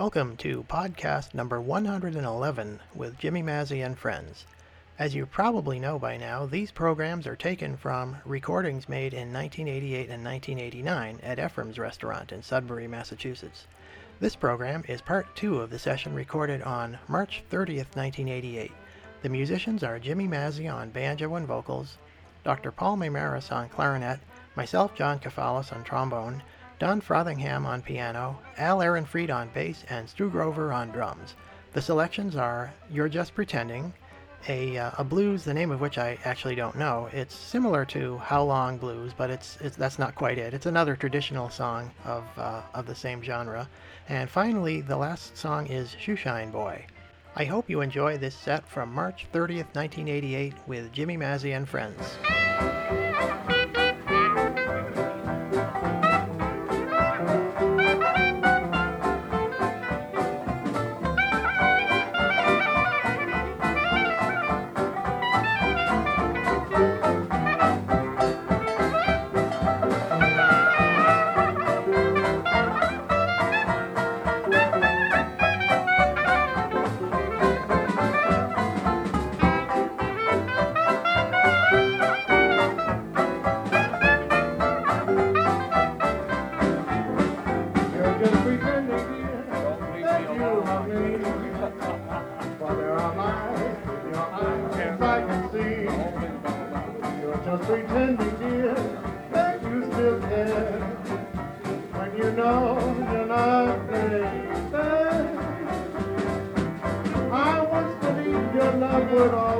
Welcome to podcast number 111 with Jimmy Mazzy and friends. As you probably know by now, these programs are taken from recordings made in 1988 and 1989 at Ephraim's Restaurant in Sudbury, Massachusetts. This program is part two of the session recorded on March 30th, 1988. The musicians are Jimmy Mazzy on banjo and vocals, Dr. Paul Maymaris on clarinet, myself, John Kefalis, on trombone, Don Frothingham on piano, Al Ehrenfried on bass, and Stu Grover on drums. The selections are You're Just Pretending, a, uh, a blues, the name of which I actually don't know. It's similar to How Long Blues, but it's, it's that's not quite it. It's another traditional song of, uh, of the same genre. And finally, the last song is Shoeshine Boy. I hope you enjoy this set from March 30th, 1988 with Jimmy Mazzy and friends. But there are lies in your eyes, as I can see. You're just pretending, dear, that you still care. When you know you're not crazy. I once believed your love would always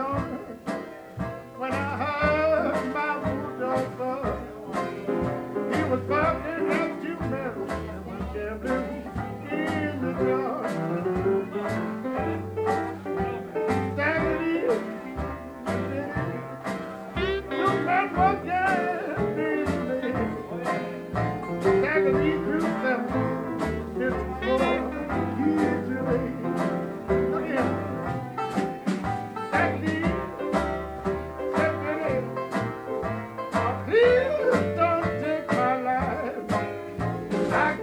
car. back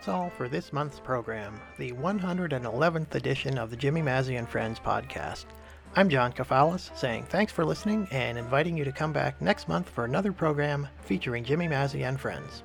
that's all for this month's program, the 111th edition of the Jimmy Mazzy and Friends podcast. I'm John Kafalis, saying thanks for listening and inviting you to come back next month for another program featuring Jimmy Mazzy and friends.